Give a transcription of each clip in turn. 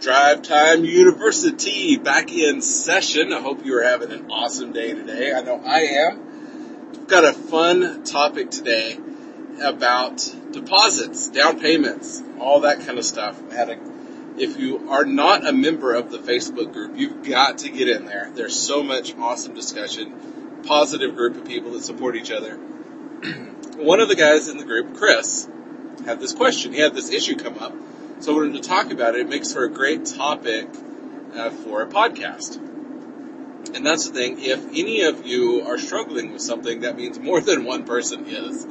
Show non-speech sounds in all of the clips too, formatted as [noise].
Drive Time University back in session. I hope you are having an awesome day today. I know I am. We've got a fun topic today about deposits, down payments, all that kind of stuff. I had a, if you are not a member of the Facebook group, you've got to get in there. There's so much awesome discussion, positive group of people that support each other. [clears throat] One of the guys in the group, Chris, had this question. He had this issue come up so I wanted to talk about it. It makes for a great topic uh, for a podcast. And that's the thing. If any of you are struggling with something, that means more than one person is.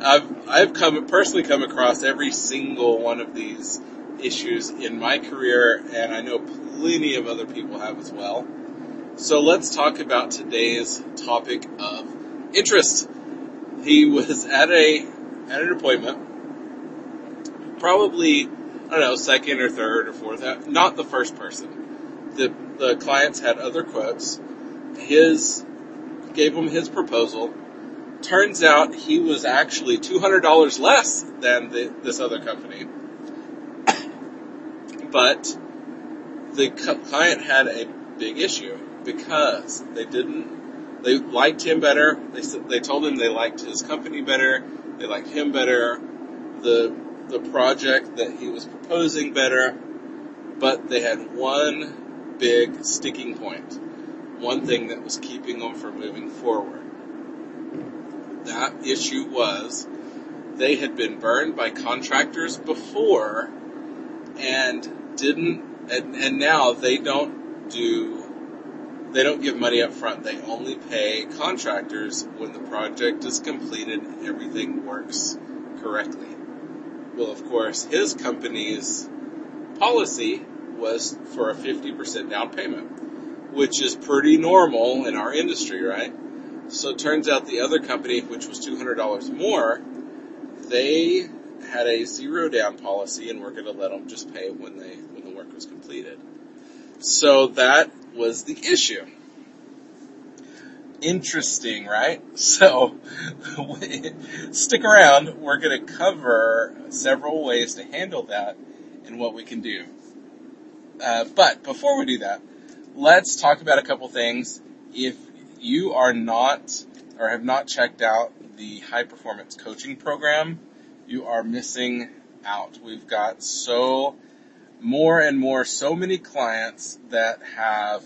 I've I've come personally come across every single one of these issues in my career, and I know plenty of other people have as well. So let's talk about today's topic of interest. He was at a at an appointment, probably I don't know, second or third or fourth, uh, not the first person. The, the clients had other quotes. His, gave him his proposal. Turns out he was actually $200 less than the, this other company. but the client had a big issue because they didn't, they liked him better. They they told him they liked his company better. They liked him better. The the project that he was proposing better, but they had one big sticking point, one thing that was keeping them from moving forward. That issue was they had been burned by contractors before and didn't, and, and now they don't do they don't give money up front. They only pay contractors when the project is completed and everything works correctly. Well, of course, his company's policy was for a 50% down payment, which is pretty normal in our industry, right? So it turns out the other company, which was $200 more, they had a zero down policy and we're going to let them just pay when they when the work was completed. So that was the issue interesting, right? [laughs] So, [laughs] stick around. We're going to cover several ways to handle that and what we can do. Uh, but before we do that, let's talk about a couple things. If you are not or have not checked out the high performance coaching program, you are missing out. We've got so more and more, so many clients that have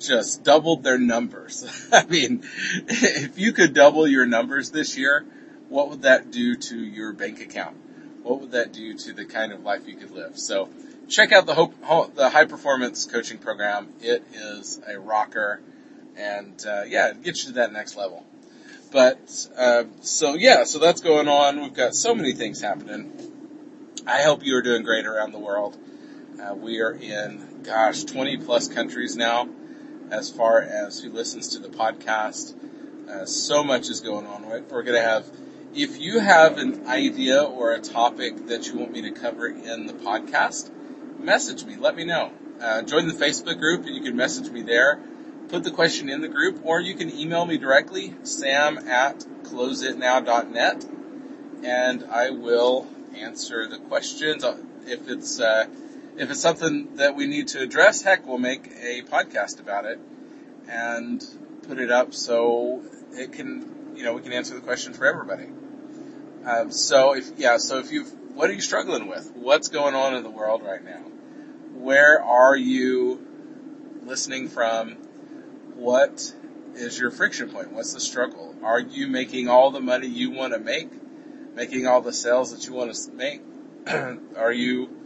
just doubled their numbers. [laughs] I mean, if you could double your numbers this year, what would that do to your bank account? What would that do to the kind of life you could live? So check out the Hope, the high performance coaching program. It is a rocker and, uh, yeah, it gets you to that next level. But, uh, so yeah, so that's going on. We've got so many things happening. I hope you are doing great around the world. Uh, we are in, gosh, 20 plus countries now as far as who listens to the podcast. Uh, so much is going on. We're going to have, if you have an idea or a topic that you want me to cover in the podcast, message me. Let me know. Uh, join the Facebook group and you can message me there. Put the question in the group or you can email me directly, sam at closeitnow.net, and I will answer the questions. Uh, if it's, uh, if it's something that we need to address, heck, we'll make a podcast about it and put it up so it can, you know, we can answer the question for everybody. Um, so if, yeah, so if you've, what are you struggling with? What's going on in the world right now? Where are you listening from? What is your friction point? What's the struggle? Are you making all the money you want to make? Making all the sales that you want to make? [clears throat] are you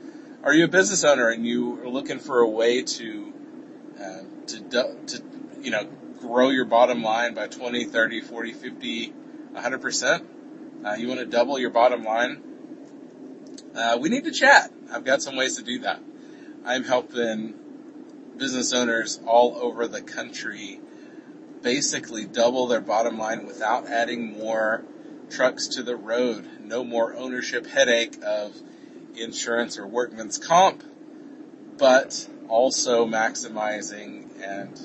are you a business owner and you are looking for a way to uh, to to you know grow your bottom line by 20, 30, 40, 50, 100%? Uh, you want to double your bottom line? Uh, we need to chat. I've got some ways to do that. I'm helping business owners all over the country basically double their bottom line without adding more trucks to the road. No more ownership headache of insurance or workman's comp, but also maximizing and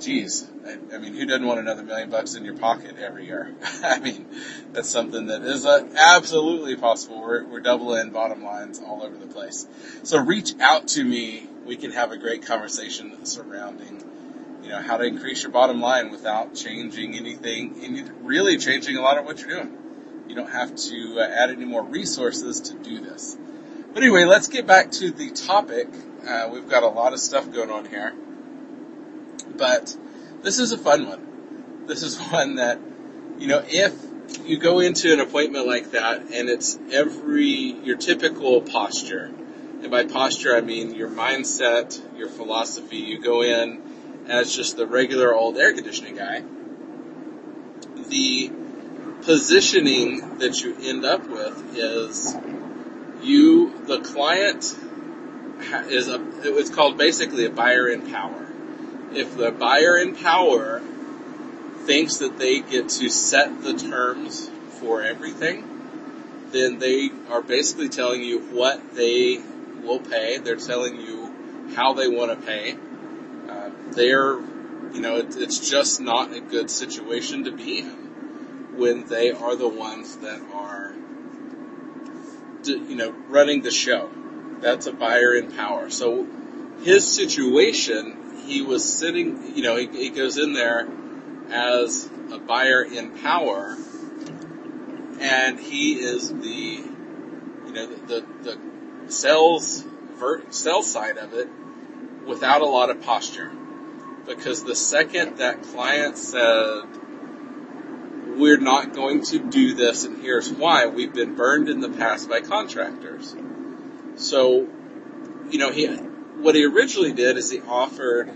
geez, I, I, mean, who doesn't want another million bucks in your pocket every year? [laughs] I mean, that's something that is uh, absolutely possible. We're, we're doubling bottom lines all over the place. So reach out to me. We can have a great conversation surrounding, you know, how to increase your bottom line without changing anything, and really changing a lot of what you're doing. You don't have to uh, add any more resources to do this. But anyway, let's get back to the topic. Uh, we've got a lot of stuff going on here. But this is a fun one. This is [laughs] one that, you know, if you go into an appointment like that and it's every, your typical posture, and by posture I mean your mindset, your philosophy, you go in as just the regular old air conditioning guy, the positioning that you end up with is you, the client is a, it's called basically a buyer in power if the buyer in power thinks that they get to set the terms for everything, then they are basically telling you what they will pay. They're telling you how they want to pay. Uh, they're, you know, it, it's just not a good situation to be in when they are the ones that are, you know, running the show. That's a buyer in power. So his situation he was sitting, you know, he, he goes in there as a buyer in power, and he is the, you know, the, the, the sales, sales side of it without a lot of posture. Because the second that client said, we're not going to do this and here's why, we've been burned in the past by contractors. So, you know, he, what he originally did is he offered,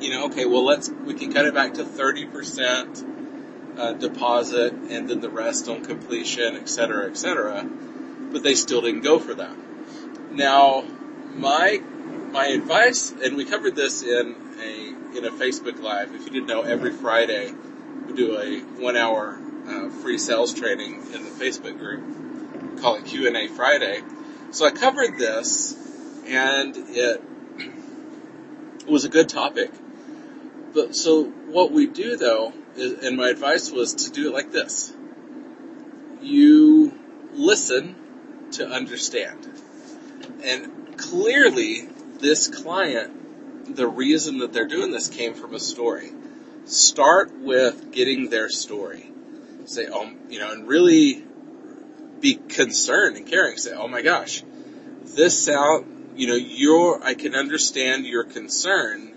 you know, okay, well let's, we can cut it back to 30% uh, deposit and then the rest on completion, et cetera, et cetera. But they still didn't go for that. Now, my, my advice, and we covered this in a, in a Facebook Live. If you didn't know, every Friday do a one hour uh, free sales training in the Facebook group. Call it Q&A Friday. So I covered this and it was a good topic. But so what we do though, is, and my advice was to do it like this. You listen to understand. And clearly this client, the reason that they're doing this came from a story. Start with getting their story. Say, oh, you know, and really be concerned and caring. Say, oh my gosh, this sound, you know, your, I can understand your concern.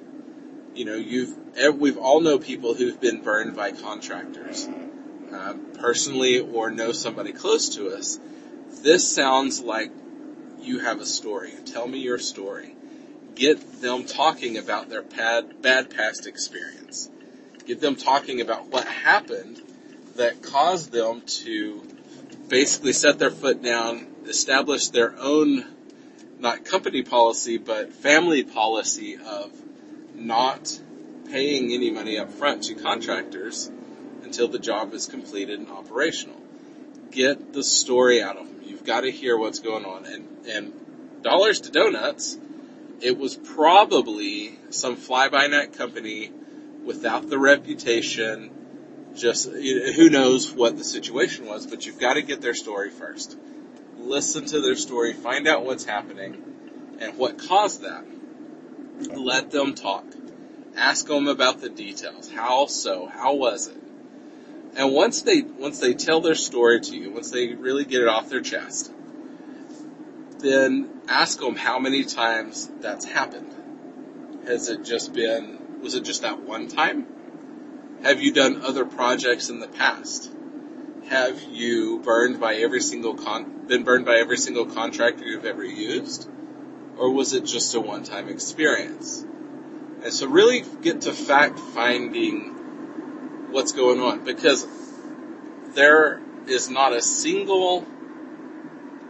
You know, you've, we've all know people who've been burned by contractors, uh, personally or know somebody close to us. This sounds like you have a story. Tell me your story. Get them talking about their bad, bad past experience. Get them talking about what happened that caused them to basically set their foot down, establish their own not company policy, but family policy of not paying any money up front to contractors until the job is completed and operational. Get the story out of them. You've got to hear what's going on. And, and dollars to donuts, it was probably some fly-by-night company without the reputation. Just who knows what the situation was, but you've got to get their story first listen to their story, find out what's happening and what caused that. Let them talk. Ask them about the details. How so? How was it? And once they, once they tell their story to you, once they really get it off their chest, then ask them how many times that's happened. Has it just been, was it just that one time? Have you done other projects in the past? Have you burned by every single con- been burned by every single contractor you've ever used? Or was it just a one-time experience? And so really get to fact finding what's going on because there is not a single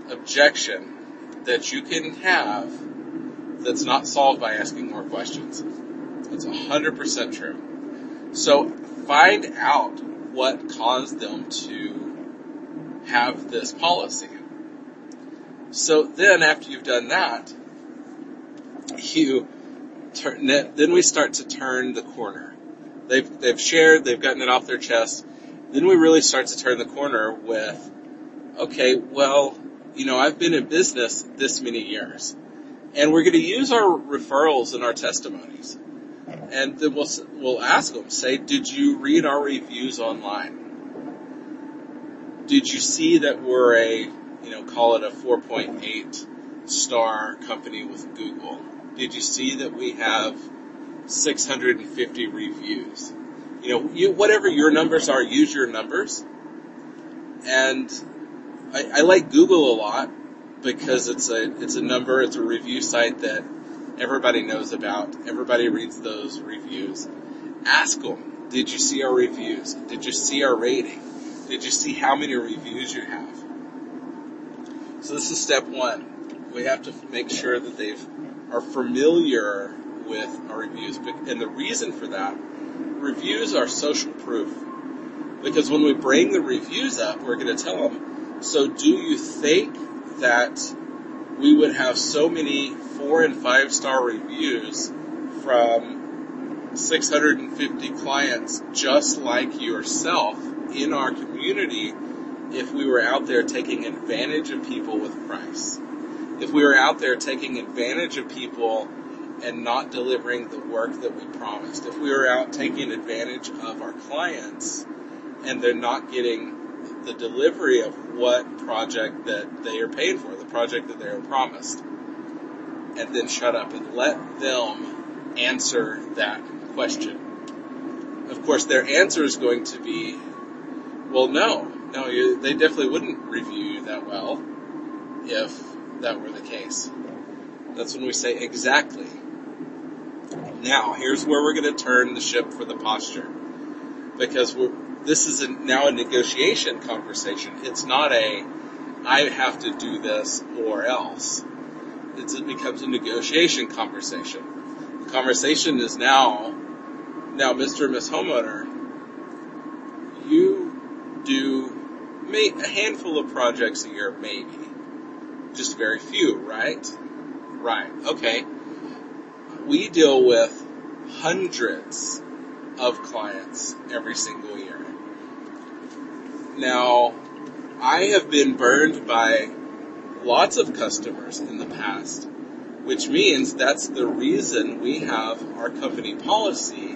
objection that you can have that's not solved by asking more questions. It's 100% true. So find out what caused them to have this policy. So then after you've done that, you turn, then we start to turn the corner. They've, they've shared, they've gotten it off their chest. Then we really start to turn the corner with, okay, well, you know, I've been in business this many years and we're going to use our referrals and our testimonies. And then we'll, we'll ask them, say, did you read our reviews online? Did you see that we're a, you know, call it a 4.8 star company with Google? Did you see that we have 650 reviews? You know, you, whatever your numbers are, use your numbers. And I, I like Google a lot because it's a it's a number, it's a review site that everybody knows about. Everybody reads those reviews. Ask them, did you see our reviews? Did you see our rating? Did you see how many reviews you have? So this is step one. We have to make sure that they are familiar with our reviews. And the reason for that, reviews are social proof. Because when we bring the reviews up, we're going to tell them, so do you think that we would have so many four and five star reviews from 650 clients just like yourself in our community if we were out there taking advantage of people with price. If we were out there taking advantage of people and not delivering the work that we promised. If we were out taking advantage of our clients and they're not getting the delivery of what project that they are paying for, the project that they are promised. And then shut up and let them answer that question. Of course, their answer is going to be, well, no, no, you, they definitely wouldn't review you that well if that were the case. That's when we say exactly. Now, here's where we're going to turn the ship for the posture. Because we're, this is a, now a negotiation conversation. It's not a, I have to do this or else. It's, it becomes a negotiation conversation. The conversation is now, now Mr. and Miss Homeowner, you do may, a handful of projects a year, maybe. Just very few, right? Right. Okay. We deal with hundreds of clients every single year. Now, I have been burned by lots of customers in the past, which means that's the reason we have our company policy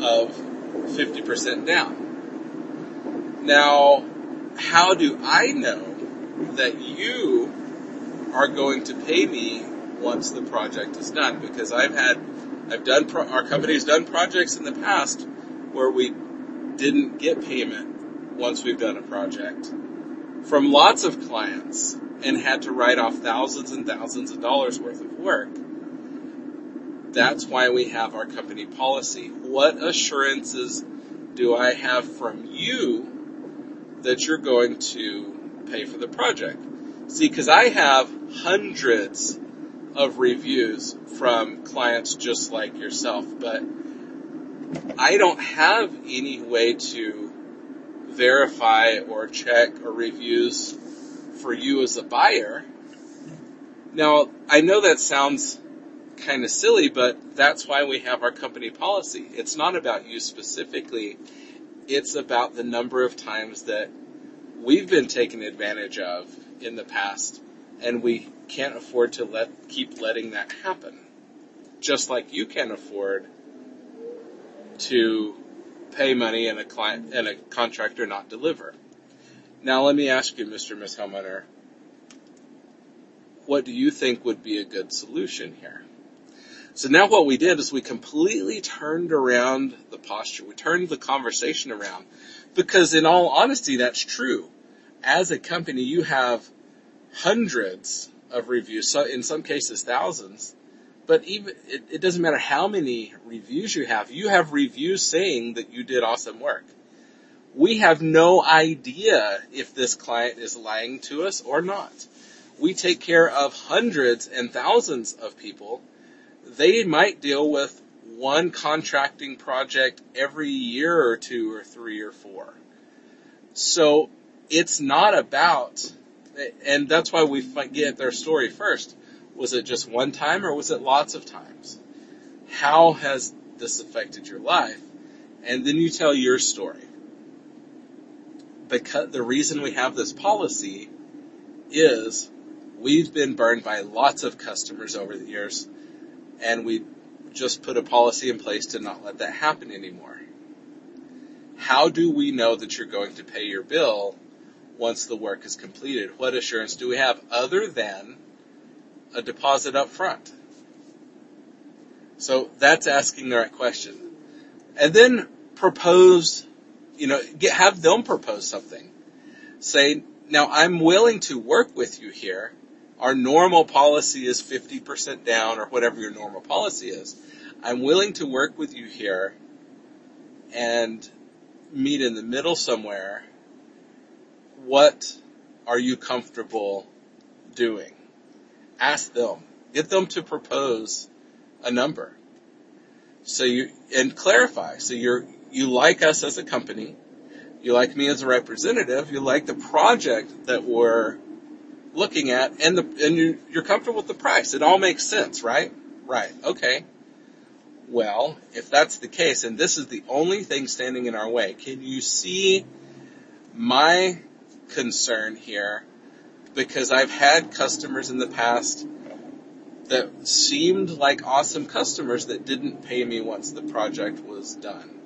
of 50% down. Now, how do I know that you are going to pay me once the project is done? Because I've had, I've done, pro- our company's done projects in the past where we didn't get payment once we've done a project from lots of clients and had to write off thousands and thousands of dollars worth of work. That's why we have our company policy. What assurances do I have from you that you're going to pay for the project? See, because I have hundreds of reviews from clients just like yourself, but I don't have any way to verify or check or reviews for you as a buyer. Now, I know that sounds kind of silly, but that's why we have our company policy. It's not about you specifically. It's about the number of times that we've been taken advantage of in the past and we can't afford to let, keep letting that happen. Just like you can't afford to pay money and a client and a contractor not deliver. Now let me ask you, Mr. Miss Homeowner, what do you think would be a good solution here? So now what we did is we completely turned around the posture. We turned the conversation around Because in all honesty, that's true. As a company, you have hundreds of reviews, so in some cases thousands. But even it, it doesn't matter how many reviews you have. You have reviews saying that you did awesome work. We have no idea if this client is lying to us or not. We take care of hundreds and thousands of people. They might deal with one contracting project every year or two or three or four. So it's not about, and that's why we get their story first. Was it just one time or was it lots of times? How has this affected your life? And then you tell your story. Because the reason we have this policy is we've been burned by lots of customers over the years and we just put a policy in place to not let that happen anymore. How do we know that you're going to pay your bill once the work is completed? What assurance do we have other than a deposit up front? So that's asking the right question. And then propose, you know, get, have them propose something. Say, now I'm willing to work with you here. Our normal policy is 50% down or whatever your normal policy is. I'm willing to work with you here and meet in the middle somewhere. What are you comfortable doing? Ask them. Get them to propose a number. So you, and clarify. So you're, you like us as a company. You like me as a representative. You like the project that we're looking at and the, and you, you're comfortable with the price. It all makes sense, right? Right. Okay. Well, if that's the case, and this is the only thing standing in our way, can you see my concern here? Because I've had customers in the past that seemed like awesome customers that didn't pay me once the project was done.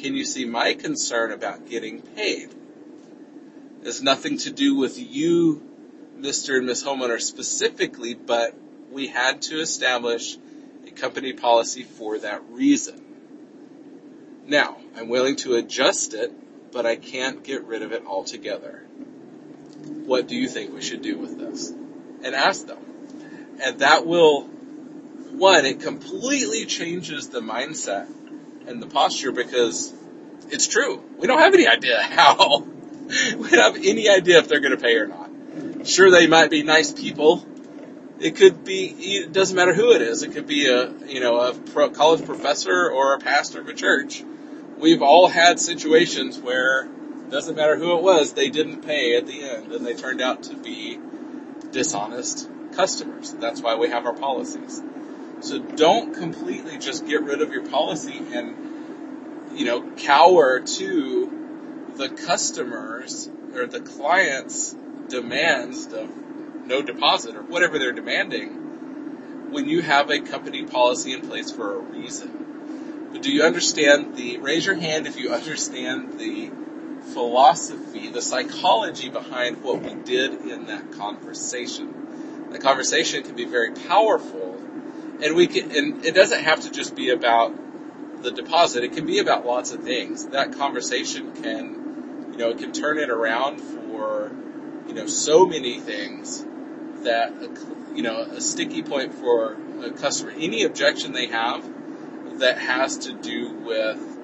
Can you see my concern about getting paid? It's nothing to do with you, Mr. and Miss Homeowner specifically, but we had to establish a company policy for that reason. Now, I'm willing to adjust it, but I can't get rid of it altogether. What do you think we should do with this? And ask them. And that will, one, it completely changes the mindset and the posture because it's true. We don't have any idea [laughs] how. we don't have any idea if they're going to pay or not. Sure, they might be nice people. It could be, it doesn't matter who it is. It could be a, you know, a pro- college professor or a pastor of a church. We've all had situations where doesn't matter who it was, they didn't pay at the end and they turned out to be dishonest customers. That's why we have our policies. So don't completely just get rid of your policy and, you know, cower to the customers or the client's demands of no deposit or whatever they're demanding when you have a company policy in place for a reason. But do you understand the, raise your hand if you [laughs] understand the philosophy, the psychology behind what we did in that conversation. The conversation can be very powerful and we can, and it doesn't have to just be about the deposit. It can be about lots of things. That conversation can, you know, it can turn it around for, you know, so many things that, you know, a sticky point for a customer, any objection they have that has to do with,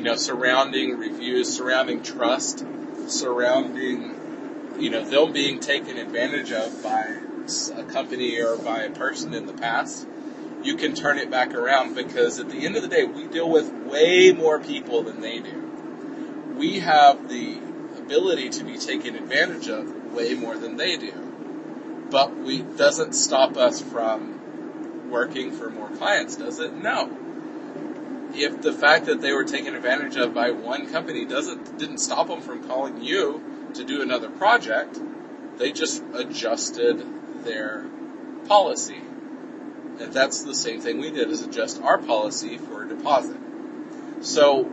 you know, surrounding reviews, surrounding trust, surrounding, you know, them being taken advantage of by a company or by a person in the past, you can turn it back around because at the end of the day, we deal with way more people than they do. We have the ability to be taken advantage of way more than they do. But we doesn't stop us from working for more clients, does it? No. If the fact that they were taken advantage of by one company doesn't didn't stop them from calling you to do another project, they just adjusted their policy. And that's the same thing we did is adjust our policy for a deposit. So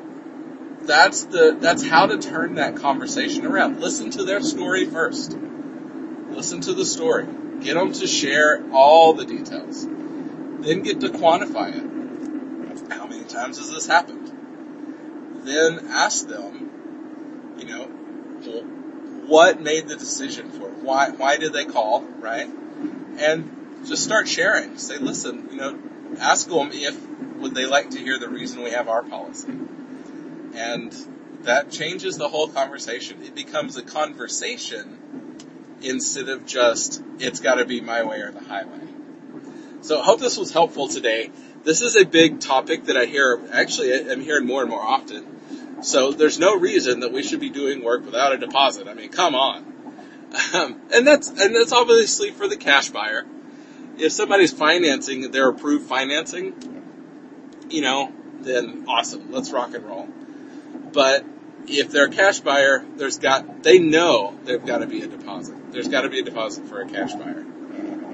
that's the that's how to turn that conversation around. Listen to their story first. Listen to the story. Get them to share all the details. Then get to quantify it. Times has this happened? Then ask them, you know, what made the decision for it? Why, why did they call, right? And just start sharing. Say, listen, you know, ask them if would they like to hear the reason we have our policy. And that changes the whole conversation. It becomes a conversation instead of just, it's got to be my way or the highway. So I hope this was helpful today. This is a big topic that I hear, actually, I'm hearing more and more often. So there's no reason that we should be doing work without a deposit. I mean, come on. Um, and that's, and that's obviously for the cash buyer. If somebody's financing, their approved financing, you know, then awesome. Let's rock and roll. But if they're a cash buyer, there's got, they know there's got to be a deposit. There's got to be a deposit for a cash buyer.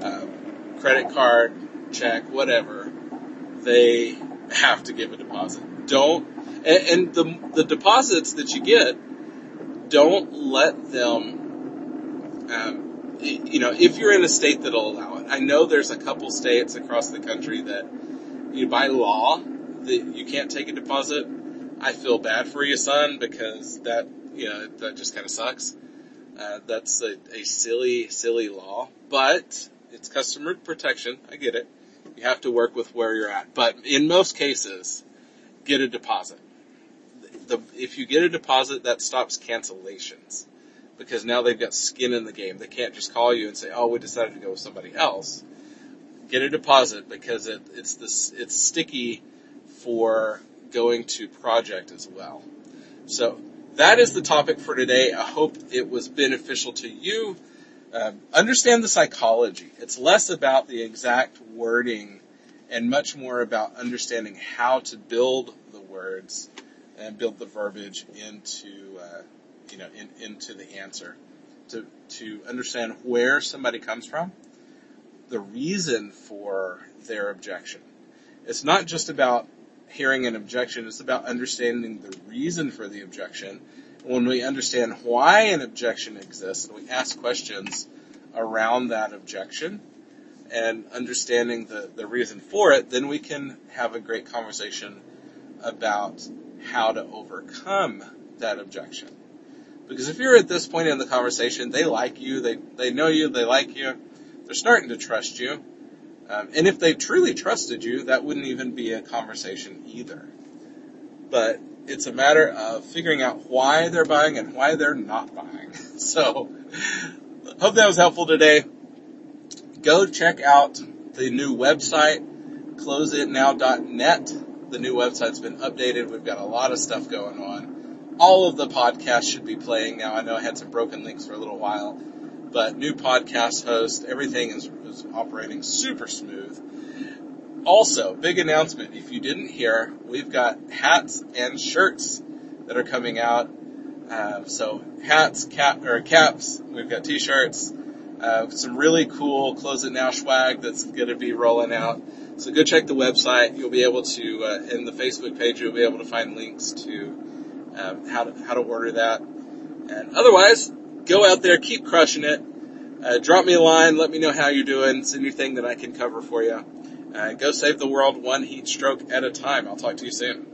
Um, credit card, check, whatever. They have to give a deposit. Don't, and, and the, the deposits that you get, don't let them, um, you know, if you're in a state that'll allow it. I know there's a couple states across the country that, you know, by law, that you can't take a deposit. I feel bad for you, son, because that, you know, that just kind of sucks. Uh, that's a, a silly, silly law, but it's customer protection. I get it. You have to work with where you're at. But in most cases, get a deposit. The, if you get a deposit, that stops cancellations. Because now they've got skin in the game. They can't just call you and say, oh, we decided to go with somebody else. Get a deposit because it, it's this, it's sticky for going to project as well. So that is the topic for today. I hope it was beneficial to you. Uh, understand the psychology. It's less about the exact wording and much more about understanding how to build the words and build the verbiage into, uh, you know, in, into the answer. To, to understand where somebody comes from, the reason for their objection. It's not just about hearing an objection, it's about understanding the reason for the objection when we understand why an objection exists and we ask questions around that objection and understanding the, the reason for it, then we can have a great conversation about how to overcome that objection. Because if you're at this point in the conversation, they like you, they, they know you, they like you, they're starting to trust you. Um, and if they truly trusted you, that wouldn't even be a conversation either. But it's a matter of figuring out why they're buying and why they're not buying. [laughs] So, hope that was helpful today. Go check out the new website, closeitnow.net. The new website's been updated. We've got a lot of stuff going on. All of the podcasts should be playing now. I know I had some broken links for a little while, but new podcast host, everything is, is operating super smooth. Also, big announcement. If you didn't hear, we've got hats and shirts that are coming out. Uh, so hats, cap or caps. We've got t-shirts. Uh, some really cool close it now swag that's going to be rolling out. So go check the website. You'll be able to, uh, in the Facebook page, you'll be able to find links to um, how to how to order that. And otherwise, go out there, keep crushing it. Uh, drop me a line. Let me know how you're doing. It's anything that I can cover for you. Uh, go save the world one heat stroke at a time. I'll talk to you soon.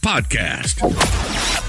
podcast.